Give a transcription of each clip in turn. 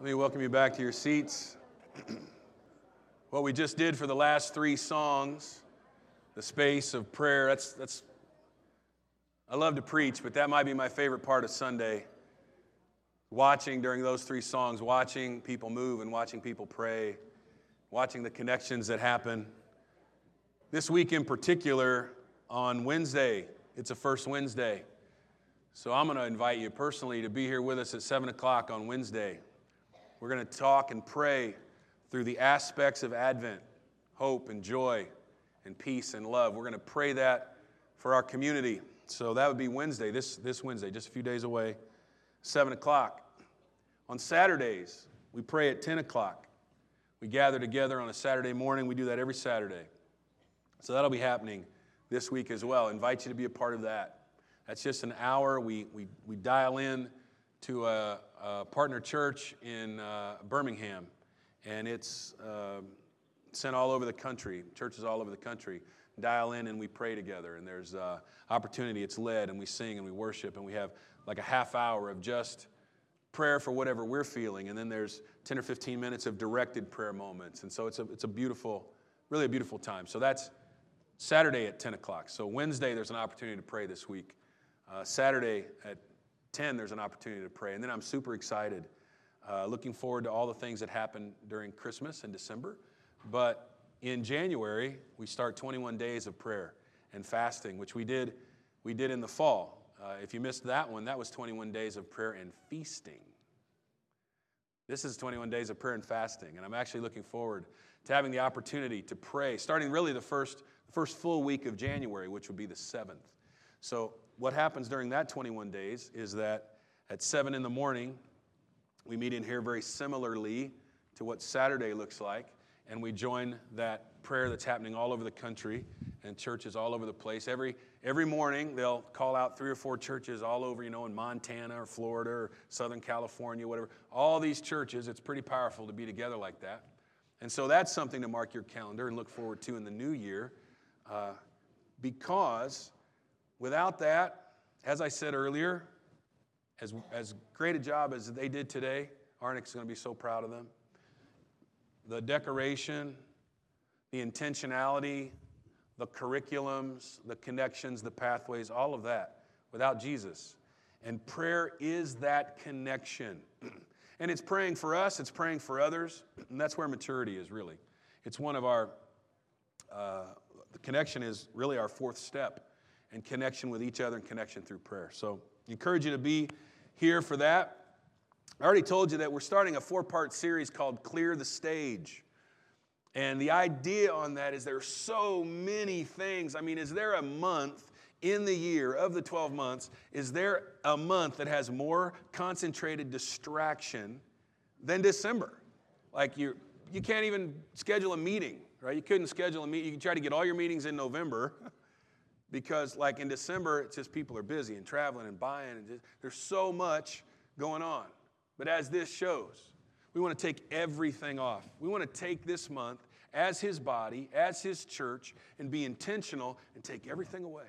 Let me welcome you back to your seats. what we just did for the last three songs, the space of prayer, that's, that's, I love to preach, but that might be my favorite part of Sunday. Watching during those three songs, watching people move and watching people pray, watching the connections that happen. This week in particular, on Wednesday, it's a first Wednesday. So I'm going to invite you personally to be here with us at 7 o'clock on Wednesday. We're going to talk and pray through the aspects of Advent hope and joy and peace and love. We're going to pray that for our community. So that would be Wednesday, this, this Wednesday, just a few days away, 7 o'clock. On Saturdays, we pray at 10 o'clock. We gather together on a Saturday morning. We do that every Saturday. So that'll be happening this week as well. I invite you to be a part of that. That's just an hour. We, we, we dial in to a, a partner church in uh, Birmingham, and it's uh, sent all over the country, churches all over the country. Dial in and we pray together, and there's uh, opportunity. It's led, and we sing and we worship, and we have like a half hour of just prayer for whatever we're feeling, and then there's 10 or 15 minutes of directed prayer moments. And so it's a, it's a beautiful, really a beautiful time. So that's Saturday at 10 o'clock. So Wednesday, there's an opportunity to pray this week. Uh, Saturday at 10, there's an opportunity to pray. And then I'm super excited, uh, looking forward to all the things that happen during Christmas and December. But in January, we start 21 days of prayer and fasting, which we did, we did in the fall. Uh, if you missed that one, that was 21 days of prayer and feasting. This is 21 days of prayer and fasting, and I'm actually looking forward to having the opportunity to pray, starting really the first, first full week of January, which would be the 7th. So what happens during that 21 days is that at 7 in the morning, we meet in here very similarly to what Saturday looks like, and we join that prayer that's happening all over the country and churches all over the place. Every, every morning, they'll call out three or four churches all over, you know, in Montana or Florida or Southern California, whatever. All these churches, it's pretty powerful to be together like that. And so that's something to mark your calendar and look forward to in the new year uh, because Without that, as I said earlier, as, as great a job as they did today, Arnick's is going to be so proud of them. The decoration, the intentionality, the curriculums, the connections, the pathways, all of that, without Jesus. And prayer is that connection. and it's praying for us, it's praying for others, and that's where maturity is really. It's one of our, uh, the connection is really our fourth step and connection with each other and connection through prayer. So, I encourage you to be here for that. I already told you that we're starting a four part series called Clear the Stage. And the idea on that is there are so many things. I mean, is there a month in the year of the 12 months, is there a month that has more concentrated distraction than December? Like you, you can't even schedule a meeting, right? You couldn't schedule a meeting. You can try to get all your meetings in November. because like in December, it's just people are busy and traveling and buying, and just, there's so much going on. But as this shows, we want to take everything off. We want to take this month as His body, as His church, and be intentional and take everything away.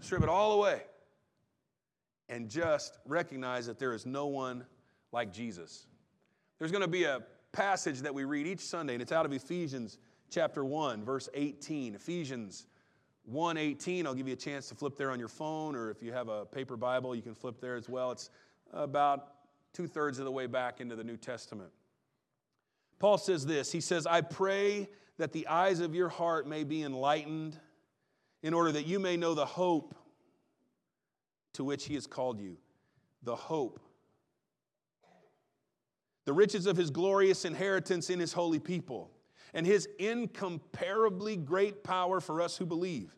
Strip it all away. And just recognize that there is no one like Jesus. There's going to be a passage that we read each Sunday, and it's out of Ephesians chapter 1, verse 18. Ephesians 118. I'll give you a chance to flip there on your phone, or if you have a paper Bible, you can flip there as well. It's about two thirds of the way back into the New Testament. Paul says this He says, I pray that the eyes of your heart may be enlightened, in order that you may know the hope to which he has called you. The hope. The riches of his glorious inheritance in his holy people, and his incomparably great power for us who believe.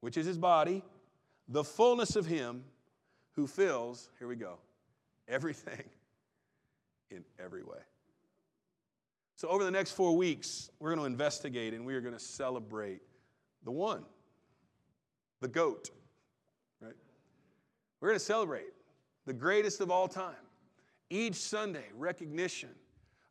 which is his body, the fullness of him who fills, here we go, everything in every way. So, over the next four weeks, we're going to investigate and we are going to celebrate the one, the goat, right? We're going to celebrate the greatest of all time. Each Sunday, recognition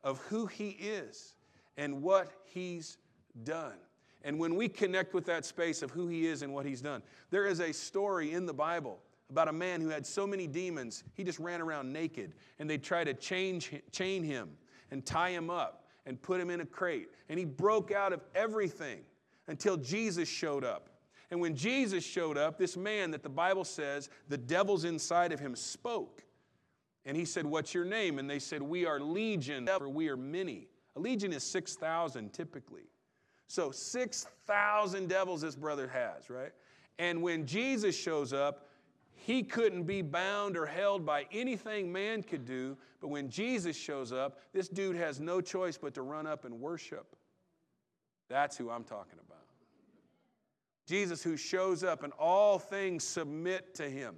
of who he is and what he's done. And when we connect with that space of who he is and what he's done, there is a story in the Bible about a man who had so many demons, he just ran around naked. And they tried to change, chain him and tie him up and put him in a crate. And he broke out of everything until Jesus showed up. And when Jesus showed up, this man that the Bible says the devil's inside of him spoke. And he said, What's your name? And they said, We are legion, or we are many. A legion is 6,000 typically. So 6,000 devils this brother has, right? And when Jesus shows up, he couldn't be bound or held by anything man could do. But when Jesus shows up, this dude has no choice but to run up and worship. That's who I'm talking about. Jesus, who shows up and all things submit to him.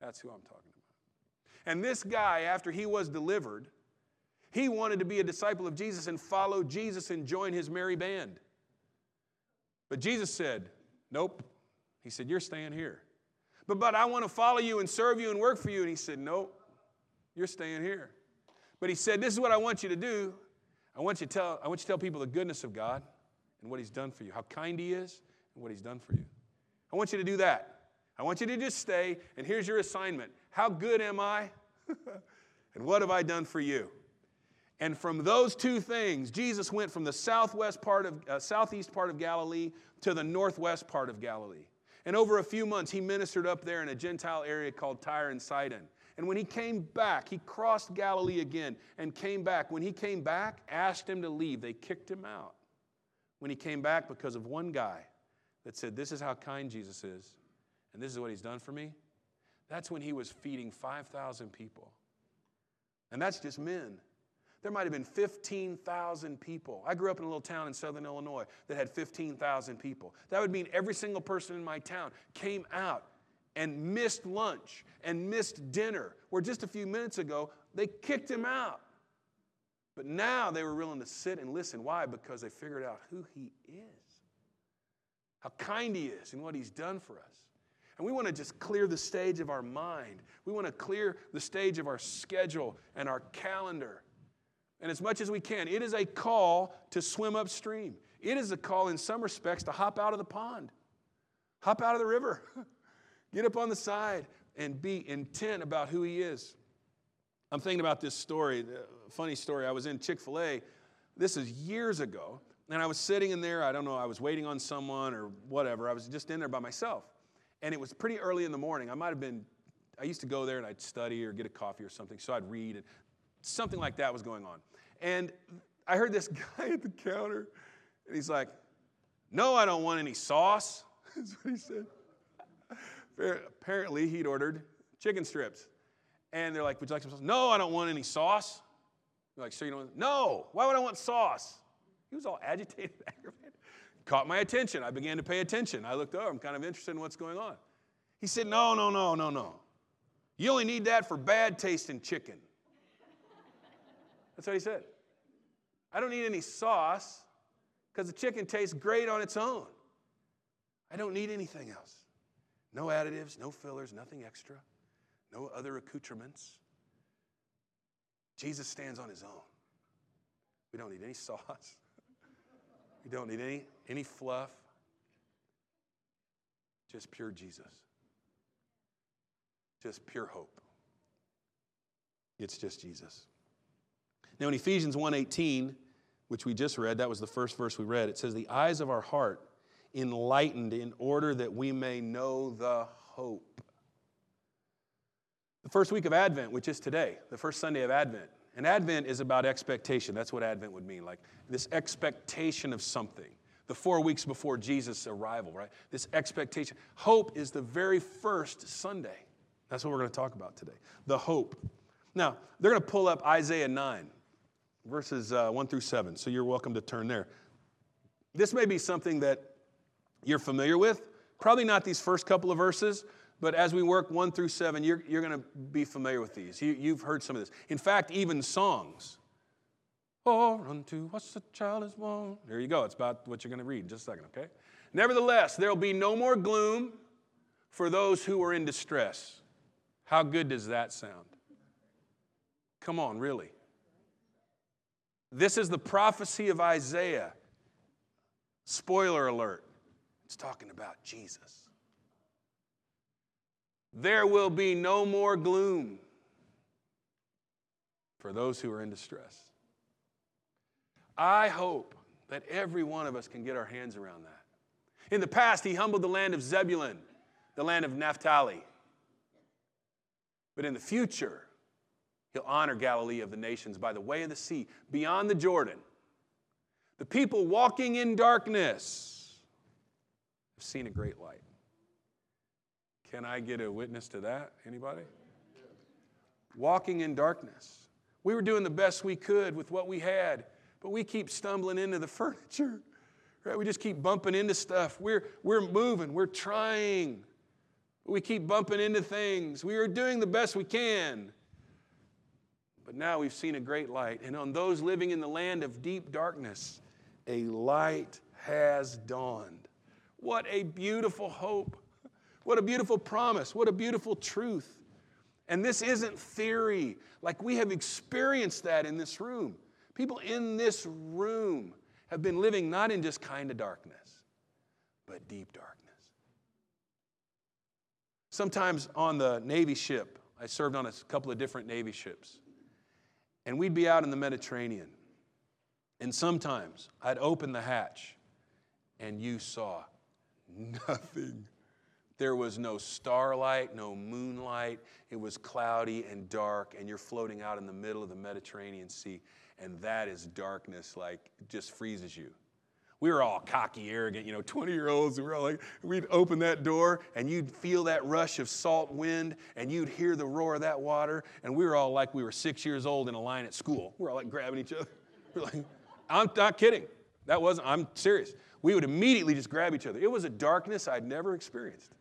That's who I'm talking about. And this guy, after he was delivered, he wanted to be a disciple of Jesus and follow Jesus and join his merry band. But Jesus said, Nope. He said, You're staying here. But, but I want to follow you and serve you and work for you. And he said, Nope, you're staying here. But he said, This is what I want you to do. I want you to tell, I want you to tell people the goodness of God and what he's done for you, how kind he is and what he's done for you. I want you to do that. I want you to just stay, and here's your assignment. How good am I? and what have I done for you? And from those two things, Jesus went from the southwest part of, uh, southeast part of Galilee to the northwest part of Galilee. And over a few months, he ministered up there in a Gentile area called Tyre and Sidon. And when he came back, he crossed Galilee again and came back. When he came back, asked him to leave. They kicked him out. When he came back, because of one guy that said, This is how kind Jesus is, and this is what he's done for me, that's when he was feeding 5,000 people. And that's just men there might have been 15,000 people. I grew up in a little town in southern Illinois that had 15,000 people. That would mean every single person in my town came out and missed lunch and missed dinner, where just a few minutes ago they kicked him out. But now they were willing to sit and listen. Why? Because they figured out who he is, how kind he is, and what he's done for us. And we want to just clear the stage of our mind. We want to clear the stage of our schedule and our calendar and as much as we can. It is a call to swim upstream. It is a call, in some respects, to hop out of the pond, hop out of the river, get up on the side, and be intent about who He is. I'm thinking about this story, funny story. I was in Chick fil A, this is years ago, and I was sitting in there. I don't know, I was waiting on someone or whatever. I was just in there by myself. And it was pretty early in the morning. I might have been I used to go there and I'd study or get a coffee or something, so I'd read, and something like that was going on. And I heard this guy at the counter, and he's like, No, I don't want any sauce. That's what he said. Apparently, he'd ordered chicken strips. And they're like, Would you like some sauce? No, I don't want any sauce. They're like, So you don't? No, why would I want sauce? He was all agitated, aggravated. Caught my attention. I began to pay attention. I looked over. I'm kind of interested in what's going on. He said, No, no, no, no, no. You only need that for bad tasting chicken. That's what he said. I don't need any sauce because the chicken tastes great on its own. I don't need anything else. No additives, no fillers, nothing extra, no other accoutrements. Jesus stands on his own. We don't need any sauce. We don't need any, any fluff. Just pure Jesus. Just pure hope. It's just Jesus. Now in Ephesians 1:18, which we just read, that was the first verse we read, it says, The eyes of our heart enlightened in order that we may know the hope. The first week of Advent, which is today, the first Sunday of Advent. And Advent is about expectation. That's what Advent would mean, like this expectation of something. The four weeks before Jesus' arrival, right? This expectation. Hope is the very first Sunday. That's what we're going to talk about today. The hope. Now, they're going to pull up Isaiah 9 verses uh, 1 through 7. So you're welcome to turn there. This may be something that you're familiar with. Probably not these first couple of verses, but as we work 1 through 7, you're, you're going to be familiar with these. You, you've heard some of this. In fact, even songs or unto us the child is born. There you go. It's about what you're going to read in just a second, okay? Nevertheless, there will be no more gloom for those who are in distress. How good does that sound? Come on, really. This is the prophecy of Isaiah. Spoiler alert, it's talking about Jesus. There will be no more gloom for those who are in distress. I hope that every one of us can get our hands around that. In the past, he humbled the land of Zebulun, the land of Naphtali. But in the future, he'll honor Galilee of the nations by the way of the sea, beyond the Jordan. The people walking in darkness have seen a great light. Can I get a witness to that? Anybody? Walking in darkness. We were doing the best we could with what we had, but we keep stumbling into the furniture. Right? We just keep bumping into stuff. We're, we're moving, we're trying. We keep bumping into things. We are doing the best we can. But now we've seen a great light. And on those living in the land of deep darkness, a light has dawned. What a beautiful hope. What a beautiful promise. What a beautiful truth. And this isn't theory. Like we have experienced that in this room. People in this room have been living not in just kind of darkness, but deep darkness. Sometimes on the Navy ship, I served on a couple of different Navy ships, and we'd be out in the Mediterranean. And sometimes I'd open the hatch, and you saw nothing. There was no starlight, no moonlight. It was cloudy and dark, and you're floating out in the middle of the Mediterranean Sea, and that is darkness, like, just freezes you we were all cocky, arrogant, you know, 20 year olds. We were all like, we'd open that door and you'd feel that rush of salt wind and you'd hear the roar of that water. And we were all like we were six years old in a line at school. We were all like grabbing each other. We're like, I'm not kidding. That wasn't, I'm serious. We would immediately just grab each other. It was a darkness I'd never experienced.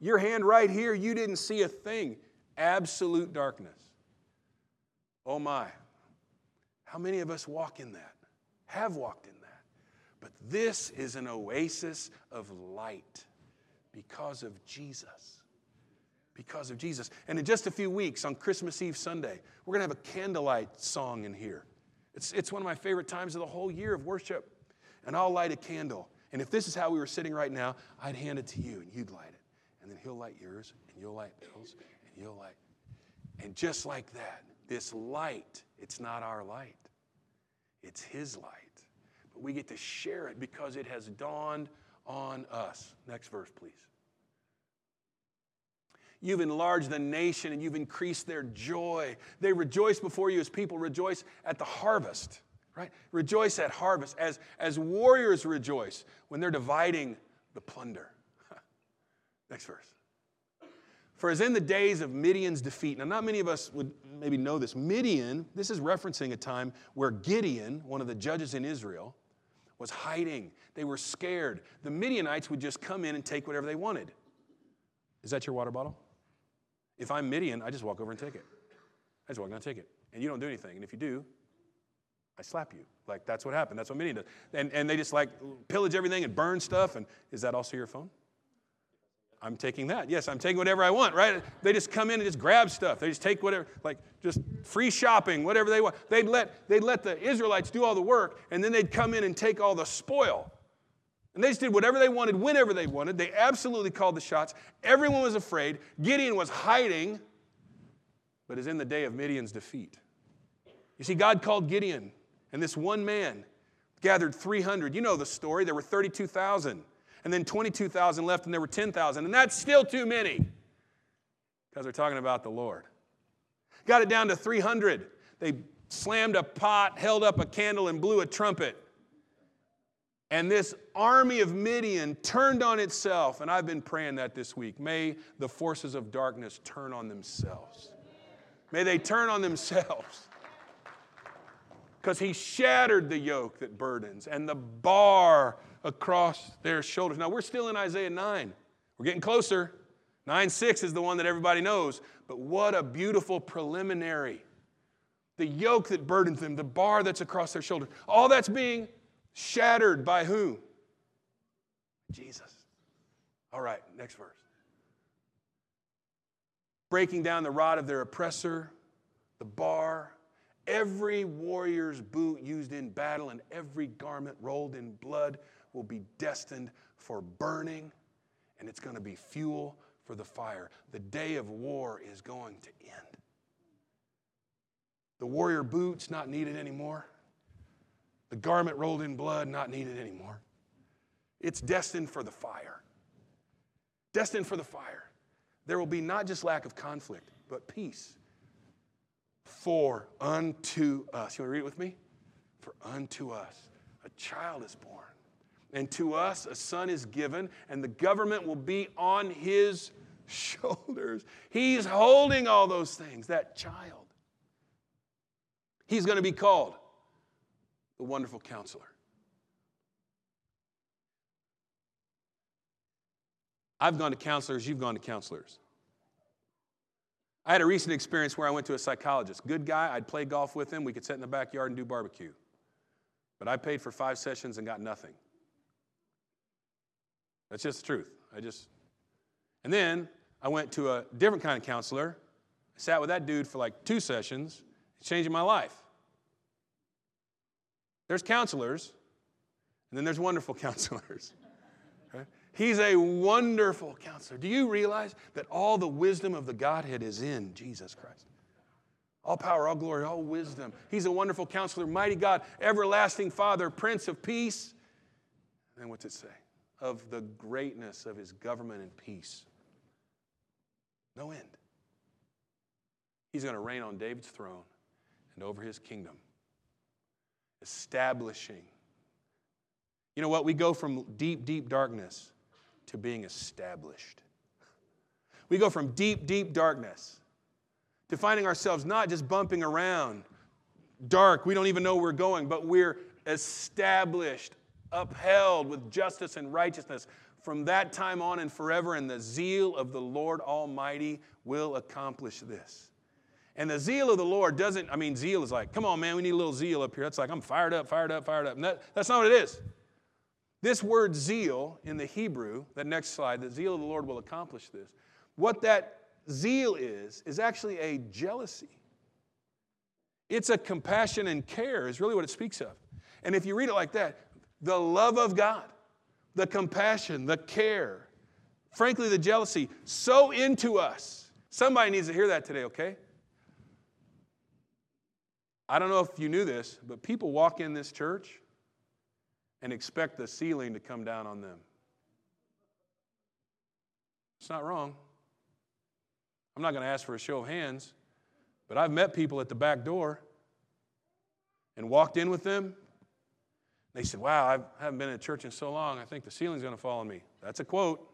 Your hand right here, you didn't see a thing. Absolute darkness. Oh my. How many of us walk in that? Have walked in but this is an oasis of light because of Jesus. Because of Jesus. And in just a few weeks, on Christmas Eve Sunday, we're going to have a candlelight song in here. It's, it's one of my favorite times of the whole year of worship. And I'll light a candle. And if this is how we were sitting right now, I'd hand it to you and you'd light it. And then he'll light yours and you'll light Bill's and you'll light. And just like that, this light, it's not our light, it's his light we get to share it because it has dawned on us. Next verse, please. You've enlarged the nation and you've increased their joy. They rejoice before you as people rejoice at the harvest, right? Rejoice at harvest as, as warriors rejoice when they're dividing the plunder. Next verse. For as in the days of Midian's defeat, now not many of us would maybe know this. Midian, this is referencing a time where Gideon, one of the judges in Israel, was hiding. They were scared. The Midianites would just come in and take whatever they wanted. Is that your water bottle? If I'm Midian, I just walk over and take it. I just walk down and take it. And you don't do anything. And if you do, I slap you. Like that's what happened. That's what Midian does. And, and they just like pillage everything and burn stuff. And is that also your phone? I'm taking that. Yes, I'm taking whatever I want, right? They just come in and just grab stuff. They just take whatever, like just free shopping, whatever they want. They'd let, they'd let the Israelites do all the work, and then they'd come in and take all the spoil. And they just did whatever they wanted, whenever they wanted. They absolutely called the shots. Everyone was afraid. Gideon was hiding, but is in the day of Midian's defeat. You see, God called Gideon, and this one man gathered 300. You know the story. There were 32,000 and then 22,000 left, and there were 10,000. And that's still too many because they're talking about the Lord. Got it down to 300. They slammed a pot, held up a candle, and blew a trumpet. And this army of Midian turned on itself. And I've been praying that this week. May the forces of darkness turn on themselves. May they turn on themselves. Because he shattered the yoke that burdens and the bar across their shoulders. Now, we're still in Isaiah 9. We're getting closer. 9 6 is the one that everybody knows. But what a beautiful preliminary the yoke that burdens them, the bar that's across their shoulder. All that's being shattered by who? Jesus. All right, next verse. Breaking down the rod of their oppressor, the bar, every warrior's boot used in battle, and every garment rolled in blood will be destined for burning, and it's going to be fuel for the fire. The day of war is going to end. The warrior boots not needed anymore. The garment rolled in blood not needed anymore. It's destined for the fire. Destined for the fire. There will be not just lack of conflict, but peace. For unto us. You want to read it with me? For unto us a child is born, and to us a son is given, and the government will be on his shoulders. He's holding all those things, that child. He's going to be called the Wonderful Counselor. I've gone to counselors, you've gone to counselors. I had a recent experience where I went to a psychologist. Good guy, I'd play golf with him, we could sit in the backyard and do barbecue. But I paid for five sessions and got nothing. That's just the truth. I just. And then I went to a different kind of counselor. I sat with that dude for like two sessions, changing my life. There's counselors, and then there's wonderful counselors. Okay? He's a wonderful counselor. Do you realize that all the wisdom of the Godhead is in Jesus Christ? All power, all glory, all wisdom. He's a wonderful counselor, mighty God, everlasting Father, Prince of Peace. And what's it say? Of the greatness of his government and peace. No end. He's going to reign on David's throne and over his kingdom establishing. You know what? We go from deep, deep darkness to being established. We go from deep, deep darkness to finding ourselves not just bumping around dark, we don't even know where we're going, but we're established, upheld with justice and righteousness from that time on and forever, and the zeal of the Lord Almighty will accomplish this. And the zeal of the Lord doesn't, I mean, zeal is like, come on, man, we need a little zeal up here. That's like, I'm fired up, fired up, fired up. That, that's not what it is. This word zeal in the Hebrew, that next slide, the zeal of the Lord will accomplish this. What that zeal is, is actually a jealousy. It's a compassion and care, is really what it speaks of. And if you read it like that, the love of God, the compassion, the care, frankly, the jealousy, so into us. Somebody needs to hear that today, okay? I don't know if you knew this, but people walk in this church and expect the ceiling to come down on them. It's not wrong. I'm not going to ask for a show of hands, but I've met people at the back door and walked in with them. They said, Wow, I haven't been in church in so long, I think the ceiling's going to fall on me. That's a quote.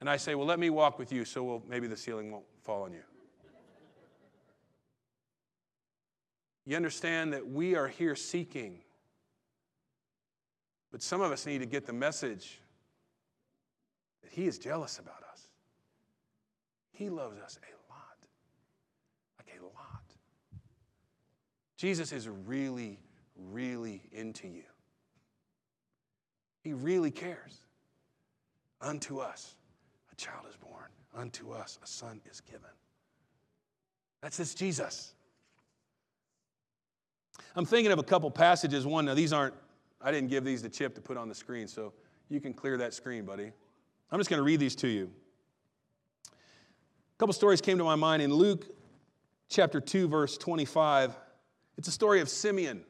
And I say, Well, let me walk with you so we'll, maybe the ceiling won't fall on you. You understand that we are here seeking. But some of us need to get the message that He is jealous about us. He loves us a lot. Like a lot. Jesus is really, really into you. He really cares. Unto us a child is born, unto us a son is given. That's this Jesus. I'm thinking of a couple passages. One, now these aren't, I didn't give these to Chip to put on the screen, so you can clear that screen, buddy. I'm just going to read these to you. A couple stories came to my mind in Luke chapter 2, verse 25. It's a story of Simeon.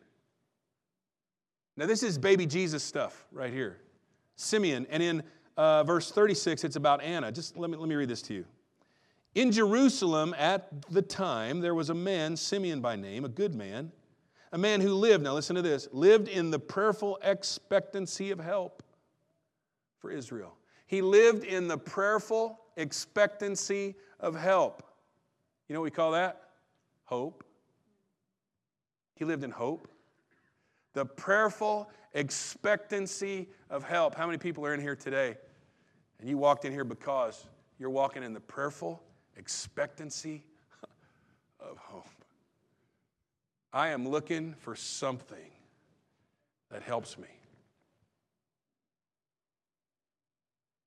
Now, this is baby Jesus stuff right here. Simeon. And in uh, verse 36, it's about Anna. Just let me, let me read this to you. In Jerusalem at the time, there was a man, Simeon by name, a good man a man who lived, now listen to this, lived in the prayerful expectancy of help for Israel. He lived in the prayerful expectancy of help. You know what we call that? Hope. He lived in hope. The prayerful expectancy of help. How many people are in here today? And you walked in here because you're walking in the prayerful expectancy of hope. I am looking for something that helps me.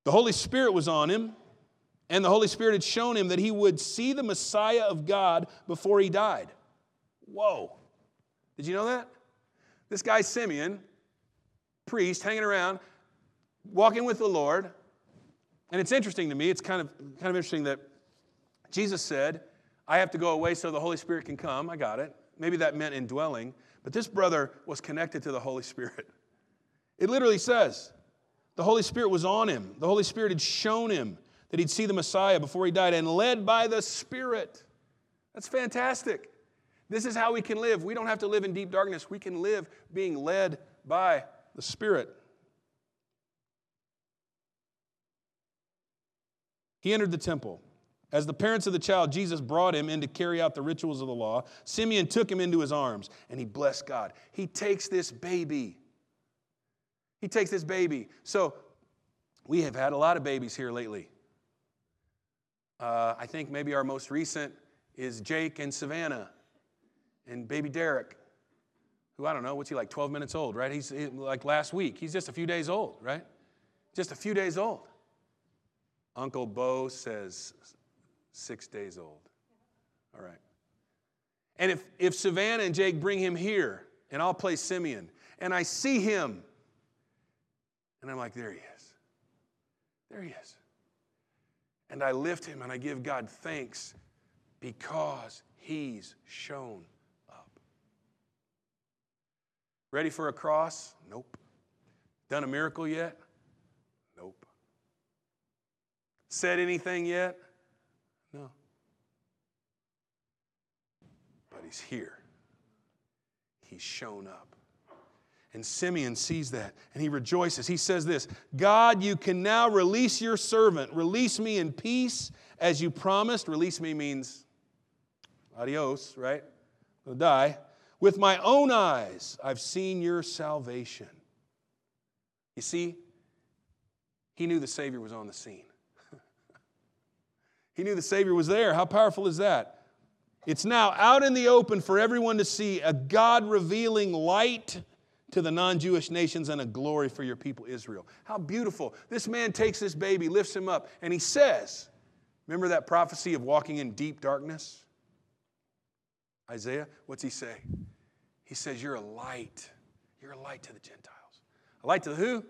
The Holy Spirit was on him, and the Holy Spirit had shown him that he would see the Messiah of God before he died. Whoa. Did you know that? This guy, Simeon, priest, hanging around, walking with the Lord. And it's interesting to me, it's kind of, kind of interesting that Jesus said, I have to go away so the Holy Spirit can come. I got it. Maybe that meant indwelling. But this brother was connected to the Holy Spirit. It literally says, the Holy Spirit was on him. The Holy Spirit had shown him that he'd see the Messiah before he died and led by the Spirit. That's fantastic. This is how we can live. We don't have to live in deep darkness. We can live being led by the Spirit. He entered the temple. As the parents of the child, Jesus brought him in to carry out the rituals of the law. Simeon took him into his arms and he blessed God. He takes this baby he takes this baby. So we have had a lot of babies here lately. Uh, I think maybe our most recent is Jake and Savannah and baby Derek, who I don't know, what's he like, 12 minutes old, right? He's he, like last week. He's just a few days old, right? Just a few days old. Uncle Bo says six days old. All right. And if, if Savannah and Jake bring him here, and I'll play Simeon, and I see him and I'm like, there he is. There he is. And I lift him and I give God thanks because he's shown up. Ready for a cross? Nope. Done a miracle yet? Nope. Said anything yet? No. But he's here. He's shown up. And Simeon sees that and he rejoices. He says this God, you can now release your servant. Release me in peace as you promised. Release me means adios, right? I'll die. With my own eyes, I've seen your salvation. You see, he knew the Savior was on the scene. he knew the Savior was there. How powerful is that? It's now out in the open for everyone to see a God revealing light to the non Jewish nations and a glory for your people Israel. How beautiful. This man takes this baby, lifts him up, and he says, Remember that prophecy of walking in deep darkness? Isaiah, what's he say? He says, You're a light. You're a light to the Gentiles. A light to the who?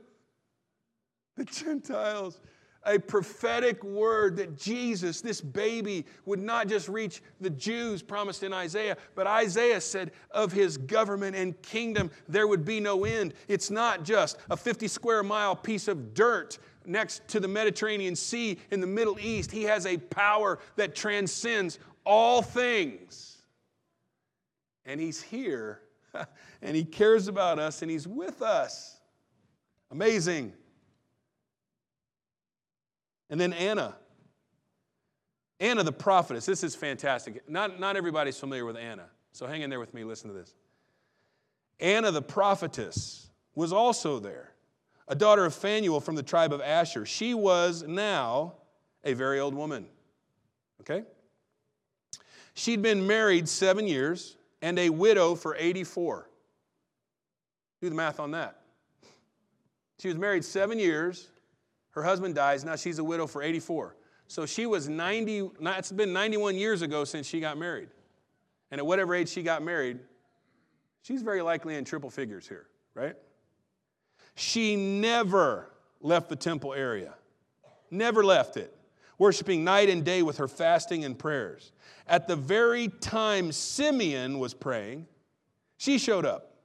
The Gentiles a prophetic word that Jesus, this baby, would not just reach the Jews promised in Isaiah, but Isaiah said of his government and kingdom there would be no end. It's not just a 50 square mile piece of dirt next to the Mediterranean Sea in the Middle East. He has a power that transcends all things. And he's here, and he cares about us, and he's with us. Amazing. And then Anna. Anna the prophetess. This is fantastic. Not, not everybody's familiar with Anna. So hang in there with me. Listen to this. Anna the prophetess was also there, a daughter of Phanuel from the tribe of Asher. She was now a very old woman. Okay? She'd been married seven years and a widow for 84. Do the math on that. She was married seven years her husband dies. Now she's a widow for 84. So she was 90, it's been 91 years ago since she got married. And at whatever age she got married, she's very likely in triple figures here, right? She never left the temple area, never left it, worshiping night and day with her fasting and prayers. At the very time Simeon was praying, she showed up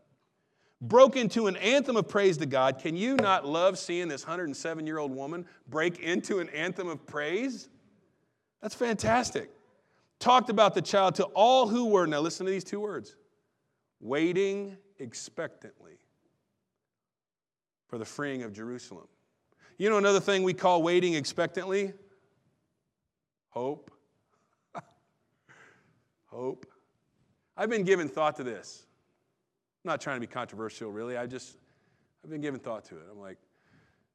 broke into an anthem of praise to God. Can you not love seeing this 107 year old woman break into an anthem of praise? That's fantastic. Talked about the child to all who were, now listen to these two words waiting expectantly for the freeing of Jerusalem. You know another thing we call waiting expectantly? Hope. Hope. I've been giving thought to this. I'm not trying to be controversial, really. I just, I've been giving thought to it. I'm like,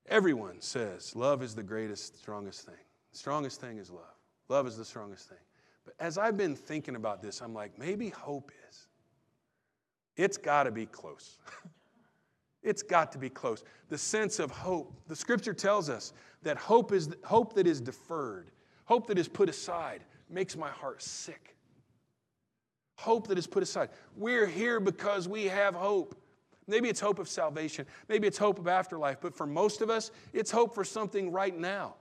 everyone says love is the greatest, strongest thing. The strongest thing is love. Love is the strongest thing. But as I've been thinking about this, I'm like, maybe hope is. It's got to be close. it's got to be close. The sense of hope. The scripture tells us that hope is hope that is deferred, hope that is put aside makes my heart sick. Hope that is put aside. We're here because we have hope. Maybe it's hope of salvation. Maybe it's hope of afterlife. But for most of us, it's hope for something right now.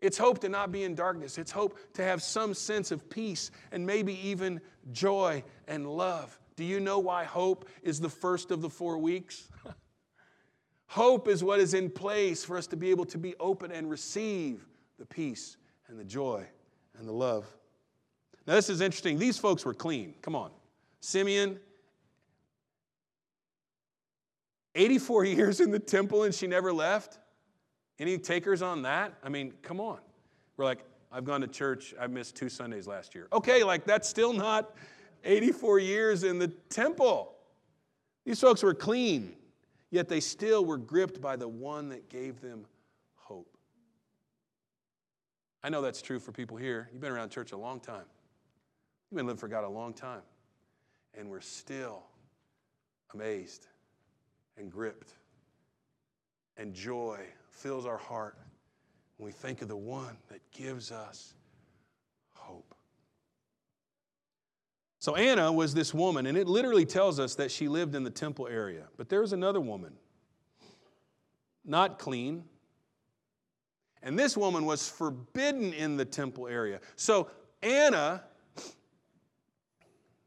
It's hope to not be in darkness. It's hope to have some sense of peace and maybe even joy and love. Do you know why hope is the first of the four weeks? hope is what is in place for us to be able to be open and receive the peace and the joy and the love. Now, this is interesting. These folks were clean. Come on. Simeon 84 years in the temple and she never left? Any takers on that? I mean, come on. We're like, I've gone to church, I missed two Sundays last year. Okay, like that's still not 84 years in the temple. These folks were clean, yet they still were gripped by the one that gave them. I know that's true for people here. You've been around church a long time, you've been living for God a long time, and we're still amazed and gripped. And joy fills our heart when we think of the one that gives us hope. So, Anna was this woman, and it literally tells us that she lived in the temple area. But there was another woman, not clean. And this woman was forbidden in the temple area. So, Anna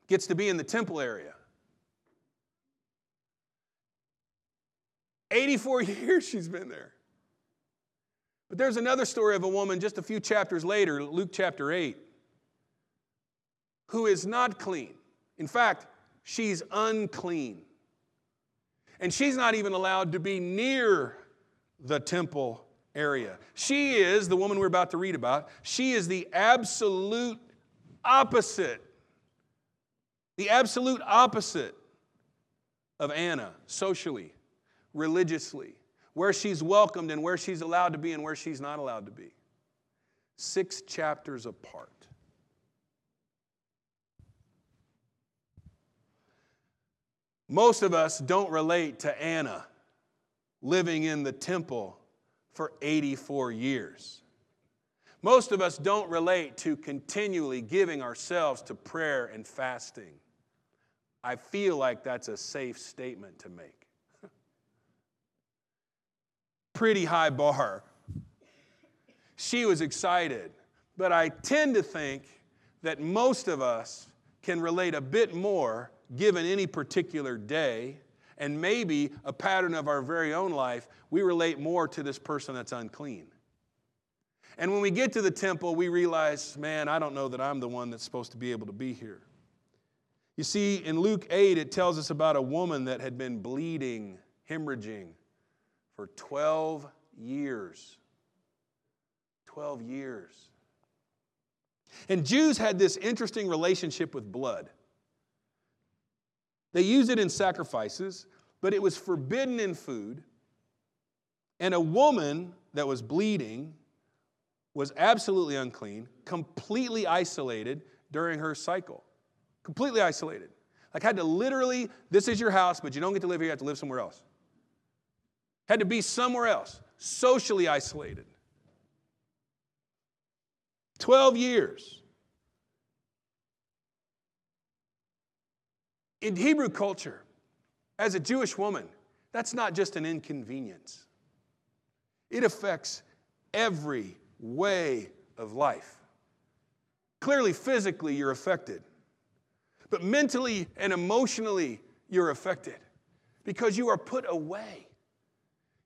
gets to be in the temple area. 84 years she's been there. But there's another story of a woman just a few chapters later, Luke chapter 8, who is not clean. In fact, she's unclean. And she's not even allowed to be near the temple area. She is, the woman we're about to read about, she is the absolute opposite. The absolute opposite of Anna socially religiously, where she's welcomed and where she's allowed to be and where she's not allowed to be. Six chapters apart. Most of us don't relate to Anna living in the temple for 84 years. Most of us don't relate to continually giving ourselves to prayer and fasting. I feel like that's a safe statement to make pretty high bar. She was excited, but I tend to think that most of us can relate a bit more given any particular day and maybe a pattern of our very own life, we relate more to this person that's unclean. And when we get to the temple, we realize, man, I don't know that I'm the one that's supposed to be able to be here. You see, in Luke 8, it tells us about a woman that had been bleeding, hemorrhaging, for 12 years. 12 years. And Jews had this interesting relationship with blood. They used it in sacrifices, but it was forbidden in food. And a woman that was bleeding was absolutely unclean, completely isolated during her cycle. Completely isolated. Like, had to literally, this is your house, but you don't get to live here, you have to live somewhere else had to be somewhere else, socially isolated. 12 years. In Hebrew culture, as a Jewish woman, that's not just an inconvenience. It affects every way of life. Clearly, physically, you're affected, but mentally and emotionally, you're affected because you are put away.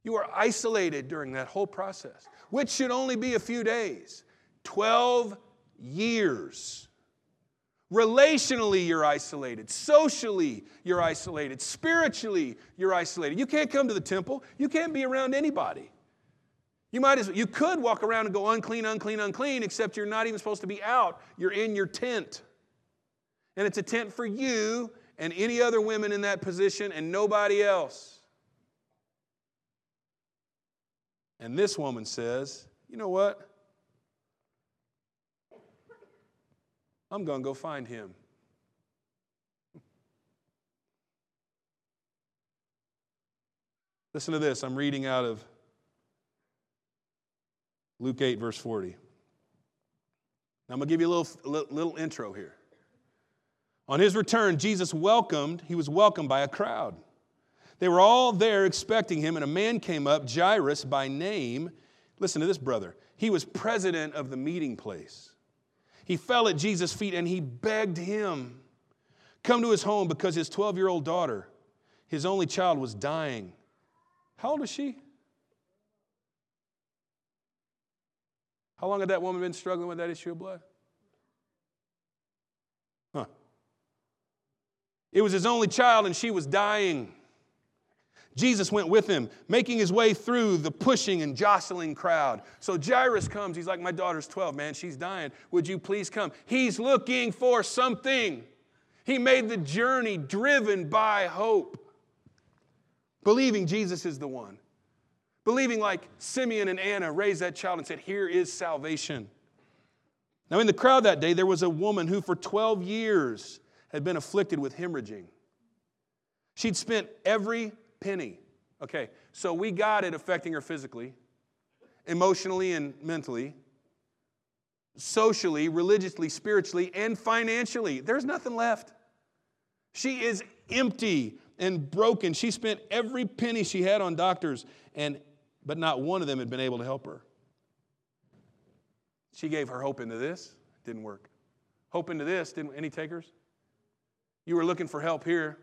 You are isolated during that whole process, which should only be a few days. 12 years. Relationally, you're isolated. Socially, you're isolated. Spiritually, you're isolated. You can't come to the temple. You can't be around anybody. You might as well, you could walk around and go unclean, unclean, unclean, except you're not even supposed to be out. You're in your tent. And it's a tent for you and any other women in that position and nobody else. And this woman says, You know what? I'm going to go find him. Listen to this. I'm reading out of Luke 8, verse 40. Now, I'm going to give you a little, little intro here. On his return, Jesus welcomed, he was welcomed by a crowd. They were all there expecting him, and a man came up, Jairus by name. Listen to this, brother. He was president of the meeting place. He fell at Jesus' feet and he begged him come to his home because his 12 year old daughter, his only child, was dying. How old is she? How long had that woman been struggling with that issue of blood? Huh. It was his only child and she was dying. Jesus went with him, making his way through the pushing and jostling crowd. So Jairus comes. He's like, My daughter's 12, man. She's dying. Would you please come? He's looking for something. He made the journey driven by hope, believing Jesus is the one. Believing, like Simeon and Anna raised that child and said, Here is salvation. Now, in the crowd that day, there was a woman who for 12 years had been afflicted with hemorrhaging. She'd spent every penny. Okay, so we got it affecting her physically, emotionally, and mentally, socially, religiously, spiritually, and financially. There's nothing left. She is empty and broken. She spent every penny she had on doctors, and but not one of them had been able to help her. She gave her hope into this, didn't work. Hope into this, didn't any takers? You were looking for help here,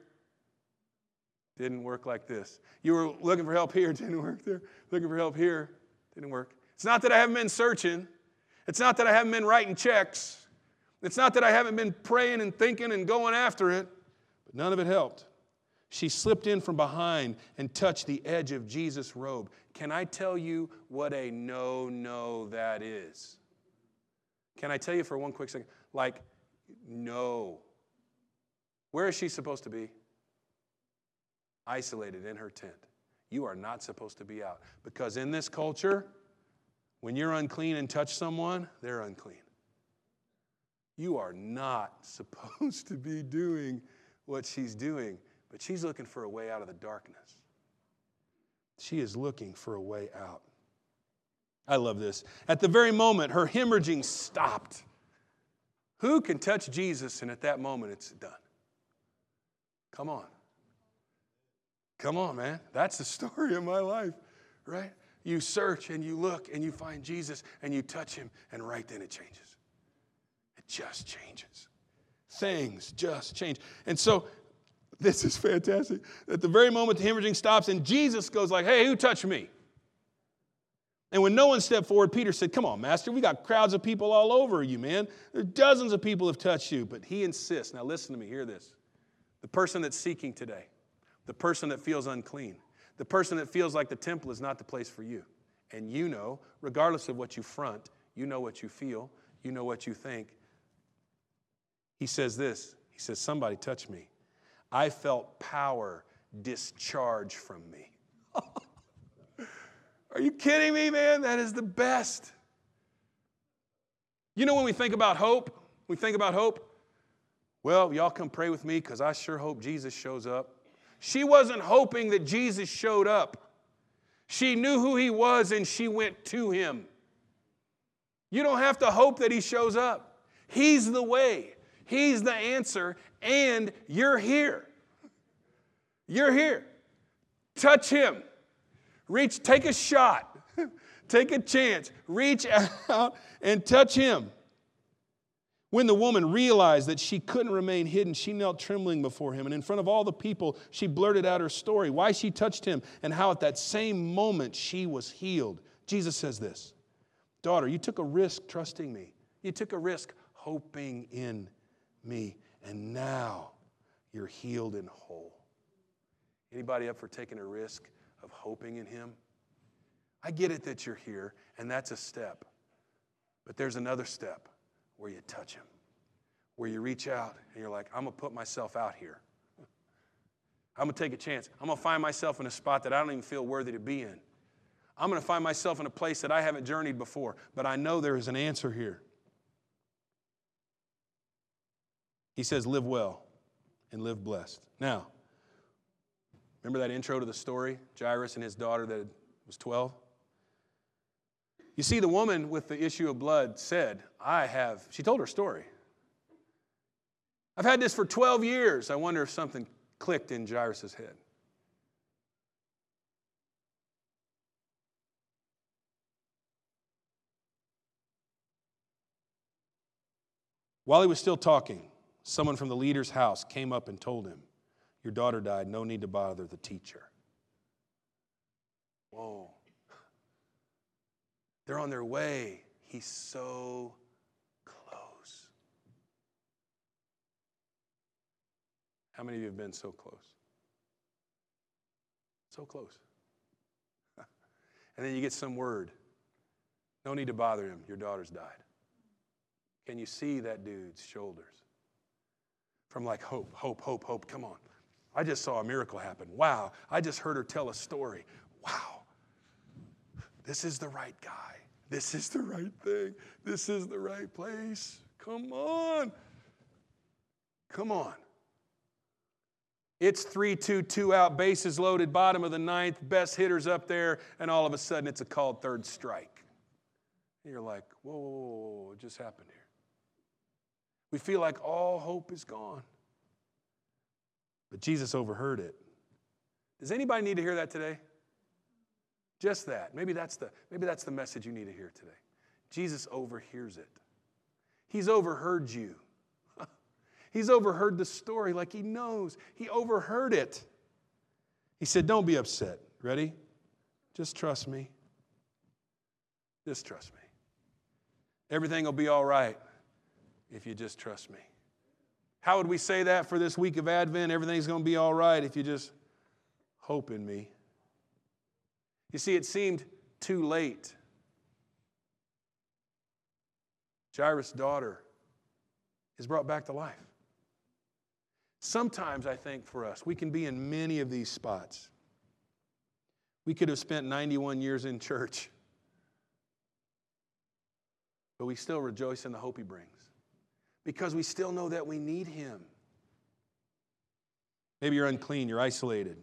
didn't work like this. You were looking for help here, didn't work there. Looking for help here, didn't work. It's not that I haven't been searching. It's not that I haven't been writing checks. It's not that I haven't been praying and thinking and going after it, but none of it helped. She slipped in from behind and touched the edge of Jesus' robe. Can I tell you what a no no that is? Can I tell you for one quick second? Like, no. Where is she supposed to be? Isolated in her tent. You are not supposed to be out. Because in this culture, when you're unclean and touch someone, they're unclean. You are not supposed to be doing what she's doing. But she's looking for a way out of the darkness. She is looking for a way out. I love this. At the very moment, her hemorrhaging stopped. Who can touch Jesus and at that moment it's done? Come on. Come on, man. That's the story of my life, right? You search and you look and you find Jesus and you touch him, and right then it changes. It just changes. Things just change. And so this is fantastic. At the very moment the hemorrhaging stops and Jesus goes like, hey, who touched me? And when no one stepped forward, Peter said, Come on, Master, we got crowds of people all over you, man. There dozens of people have touched you. But he insists. Now listen to me, hear this. The person that's seeking today, the person that feels unclean, the person that feels like the temple is not the place for you. And you know, regardless of what you front, you know what you feel, you know what you think. He says this He says, Somebody touch me. I felt power discharge from me. Are you kidding me, man? That is the best. You know, when we think about hope, we think about hope. Well, y'all come pray with me because I sure hope Jesus shows up. She wasn't hoping that Jesus showed up. She knew who he was and she went to him. You don't have to hope that he shows up. He's the way, he's the answer, and you're here. You're here. Touch him. Reach, take a shot. take a chance. Reach out and touch him. When the woman realized that she couldn't remain hidden, she knelt trembling before him. And in front of all the people, she blurted out her story, why she touched him, and how at that same moment she was healed. Jesus says this Daughter, you took a risk trusting me. You took a risk hoping in me. And now you're healed and whole. Anybody up for taking a risk of hoping in him? I get it that you're here, and that's a step. But there's another step where you touch him, where you reach out and you're like, I'm going to put myself out here. I'm going to take a chance. I'm going to find myself in a spot that I don't even feel worthy to be in. I'm going to find myself in a place that I haven't journeyed before, but I know there is an answer here. He says, Live well and live blessed. Now, Remember that intro to the story? Jairus and his daughter that was 12? You see, the woman with the issue of blood said, I have, she told her story. I've had this for 12 years. I wonder if something clicked in Jairus' head. While he was still talking, someone from the leader's house came up and told him, Your daughter died. No need to bother the teacher. Whoa. They're on their way. He's so close. How many of you have been so close? So close. and then you get some word. No need to bother him. Your daughter's died. Can you see that dude's shoulders? From like hope, hope, hope, hope. Come on. I just saw a miracle happen. Wow. I just heard her tell a story. Wow. This is the right guy. This is the right thing. This is the right place. Come on. Come on. It's 3 2, 2 out, bases loaded, bottom of the ninth, best hitters up there, and all of a sudden it's a called third strike. And you're like, whoa, whoa, whoa, what just happened here? We feel like all hope is gone. But Jesus overheard it. Does anybody need to hear that today? Just that. Maybe that's the, maybe that's the message you need to hear today. Jesus overhears it. He's overheard you. He's overheard the story like he knows. He overheard it. He said, Don't be upset. Ready? Just trust me. Just trust me. Everything will be all right if you just trust me. How would we say that for this week of Advent? Everything's going to be all right if you just hope in me. You see, it seemed too late. Jairus' daughter is brought back to life. Sometimes, I think, for us, we can be in many of these spots. We could have spent 91 years in church, but we still rejoice in the hope He brings because we still know that we need Him. Maybe you're unclean, you're isolated.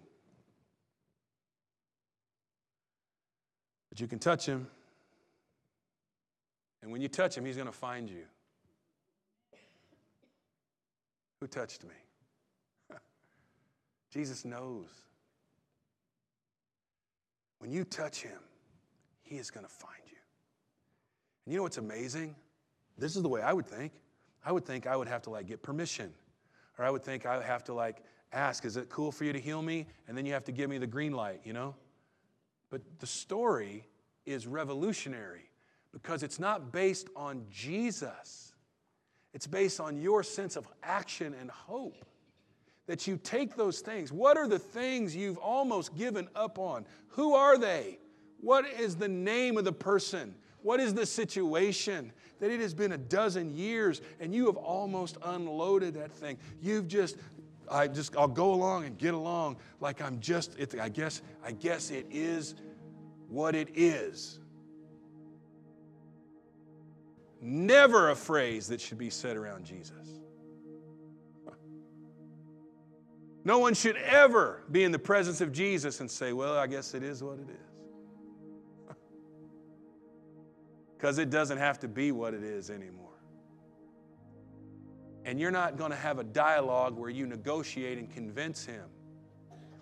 But you can touch Him. And when you touch Him, He's going to find you. Who touched me? Jesus knows. When you touch Him, He is going to find you. And you know what's amazing? This is the way I would think. I would think I would have to like get permission. Or I would think I would have to like ask, is it cool for you to heal me? And then you have to give me the green light, you know? But the story is revolutionary because it's not based on Jesus. It's based on your sense of action and hope. That you take those things. What are the things you've almost given up on? Who are they? What is the name of the person? What is the situation? That it has been a dozen years and you have almost unloaded that thing. You've just, I just, I'll go along and get along like I'm just, it, I guess, I guess it is what it is. Never a phrase that should be said around Jesus. No one should ever be in the presence of Jesus and say, Well, I guess it is what it is. because it doesn't have to be what it is anymore. And you're not going to have a dialogue where you negotiate and convince him.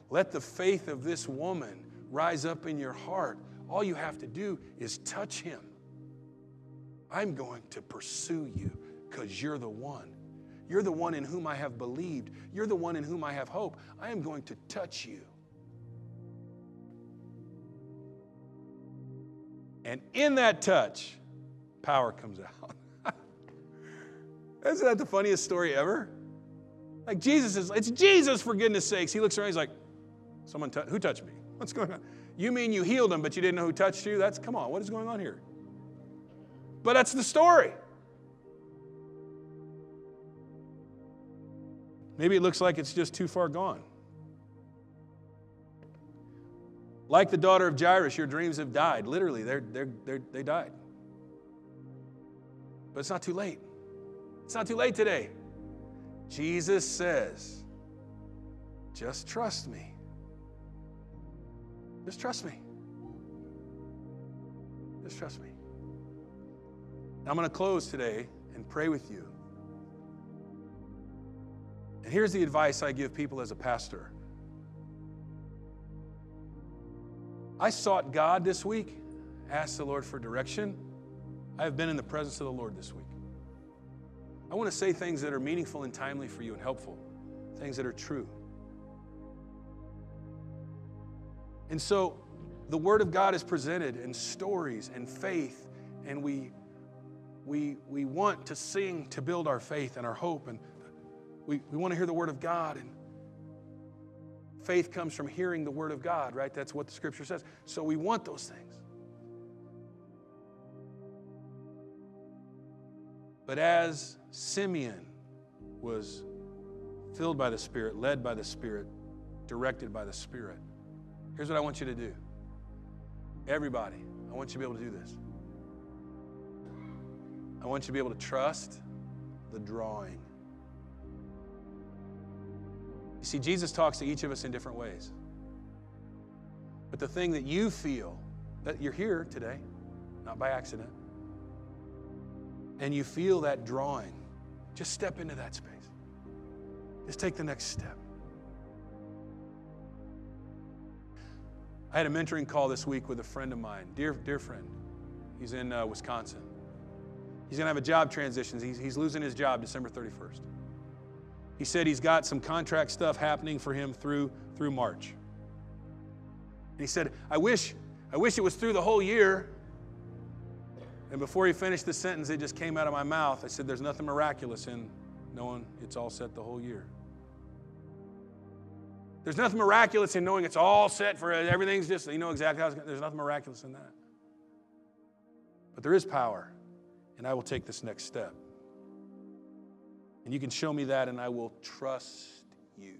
Let the faith of this woman rise up in your heart. All you have to do is touch him. I'm going to pursue you because you're the one. You're the one in whom I have believed. You're the one in whom I have hope. I am going to touch you. And in that touch, power comes out. Isn't that the funniest story ever? Like Jesus is, it's Jesus for goodness sakes. He looks around, he's like, someone, t- who touched me? What's going on? You mean you healed him, but you didn't know who touched you? That's, come on, what is going on here? But that's the story. Maybe it looks like it's just too far gone. Like the daughter of Jairus, your dreams have died. Literally, they're, they're, they're, they died. But it's not too late. It's not too late today. Jesus says, just trust me. Just trust me. Just trust me. I'm going to close today and pray with you. And here's the advice I give people as a pastor I sought God this week, asked the Lord for direction. I have been in the presence of the Lord this week. I want to say things that are meaningful and timely for you and helpful, things that are true. And so the Word of God is presented in stories and faith, and we, we, we want to sing to build our faith and our hope, and we, we want to hear the Word of God. And faith comes from hearing the Word of God, right? That's what the Scripture says. So we want those things. But as Simeon was filled by the Spirit, led by the Spirit, directed by the Spirit, here's what I want you to do. Everybody, I want you to be able to do this. I want you to be able to trust the drawing. You see, Jesus talks to each of us in different ways. But the thing that you feel, that you're here today, not by accident, and you feel that drawing, just step into that space. Just take the next step. I had a mentoring call this week with a friend of mine, dear, dear friend. He's in uh, Wisconsin. He's going to have a job transition. He's, he's losing his job December 31st. He said he's got some contract stuff happening for him through, through March. And he said, I wish, I wish it was through the whole year. And before he finished the sentence, it just came out of my mouth. I said, There's nothing miraculous in knowing it's all set the whole year. There's nothing miraculous in knowing it's all set for everything's just, you know exactly how it's going There's nothing miraculous in that. But there is power, and I will take this next step. And you can show me that, and I will trust you.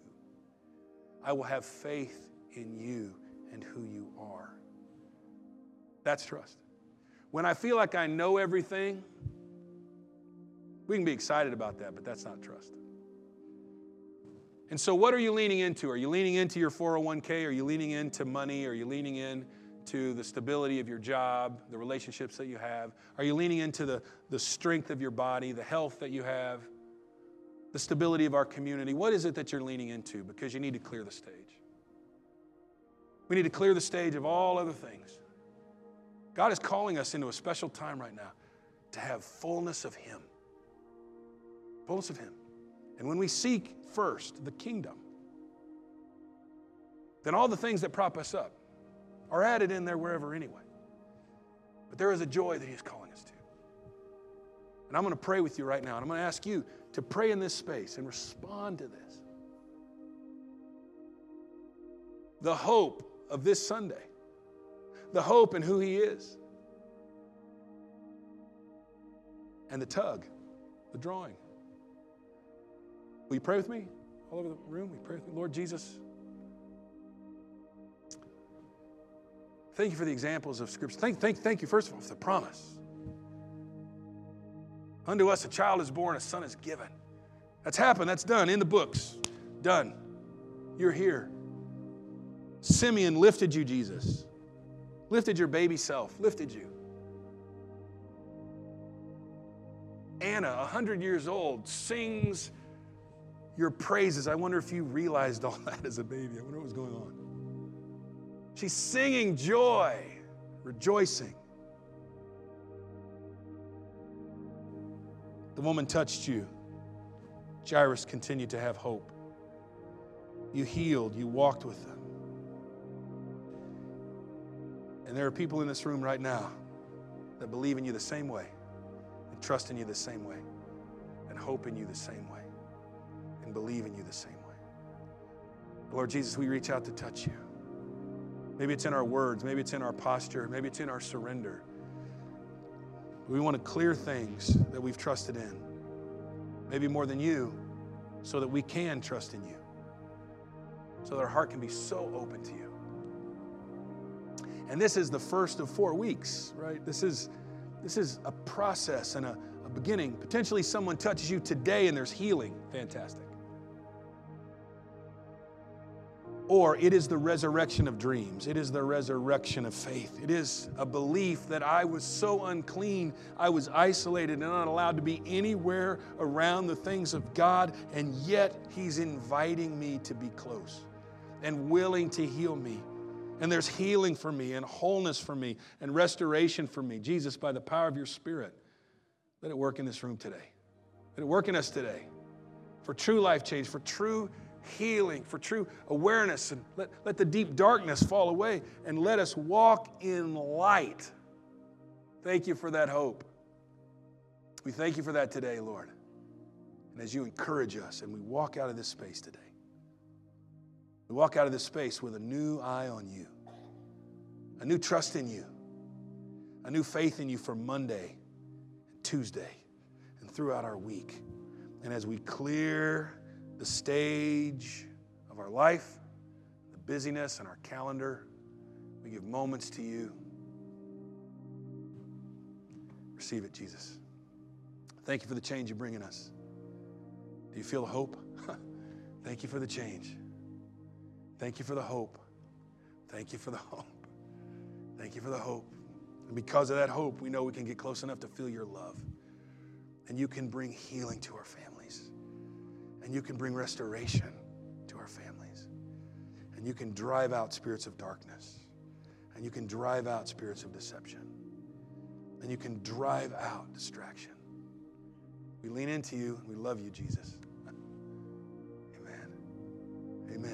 I will have faith in you and who you are. That's trust. When I feel like I know everything, we can be excited about that, but that's not trust. And so, what are you leaning into? Are you leaning into your 401k? Are you leaning into money? Are you leaning into the stability of your job, the relationships that you have? Are you leaning into the, the strength of your body, the health that you have, the stability of our community? What is it that you're leaning into? Because you need to clear the stage. We need to clear the stage of all other things. God is calling us into a special time right now to have fullness of Him. Fullness of Him. And when we seek first the kingdom, then all the things that prop us up are added in there wherever anyway. But there is a joy that He is calling us to. And I'm going to pray with you right now, and I'm going to ask you to pray in this space and respond to this. The hope of this Sunday, the hope in who He is, and the tug, the drawing. Will you pray with me all over the room? we pray with me? Lord Jesus, thank you for the examples of Scripture. Thank, thank, thank you, first of all, for the promise. Unto us a child is born, a son is given. That's happened, that's done in the books. Done. You're here. Simeon lifted you, Jesus. Lifted your baby self, lifted you. Anna, 100 years old, sings your praises. I wonder if you realized all that as a baby. I wonder what was going on. She's singing joy, rejoicing. The woman touched you. Jairus continued to have hope. You healed, you walked with them. And there are people in this room right now that believe in you the same way, and trust in you the same way, and hope in you the same way and believe in you the same way. Lord Jesus, we reach out to touch you. Maybe it's in our words, maybe it's in our posture, maybe it's in our surrender. We want to clear things that we've trusted in, maybe more than you, so that we can trust in you, so that our heart can be so open to you. And this is the first of four weeks, right? This is, this is a process and a, a beginning. Potentially, someone touches you today and there's healing. Fantastic. Or it is the resurrection of dreams. It is the resurrection of faith. It is a belief that I was so unclean, I was isolated and not allowed to be anywhere around the things of God, and yet He's inviting me to be close and willing to heal me. And there's healing for me, and wholeness for me, and restoration for me. Jesus, by the power of your Spirit, let it work in this room today. Let it work in us today for true life change, for true healing, for true awareness, and let, let the deep darkness fall away and let us walk in light. Thank you for that hope. We thank you for that today, Lord. And as you encourage us and we walk out of this space today, we walk out of this space with a new eye on you, a new trust in you, a new faith in you for Monday Tuesday and throughout our week. And as we clear the stage of our life, the busyness and our calendar. We give moments to you. Receive it, Jesus. Thank you for the change you're bringing us. Do you feel the hope? Thank you for the change. Thank you for the hope. Thank you for the hope. Thank you for the hope. And because of that hope, we know we can get close enough to feel your love. And you can bring healing to our families. and you can bring restoration to our families. And you can drive out spirits of darkness. And you can drive out spirits of deception. And you can drive out distraction. We lean into you. And we love you, Jesus. Amen. Amen.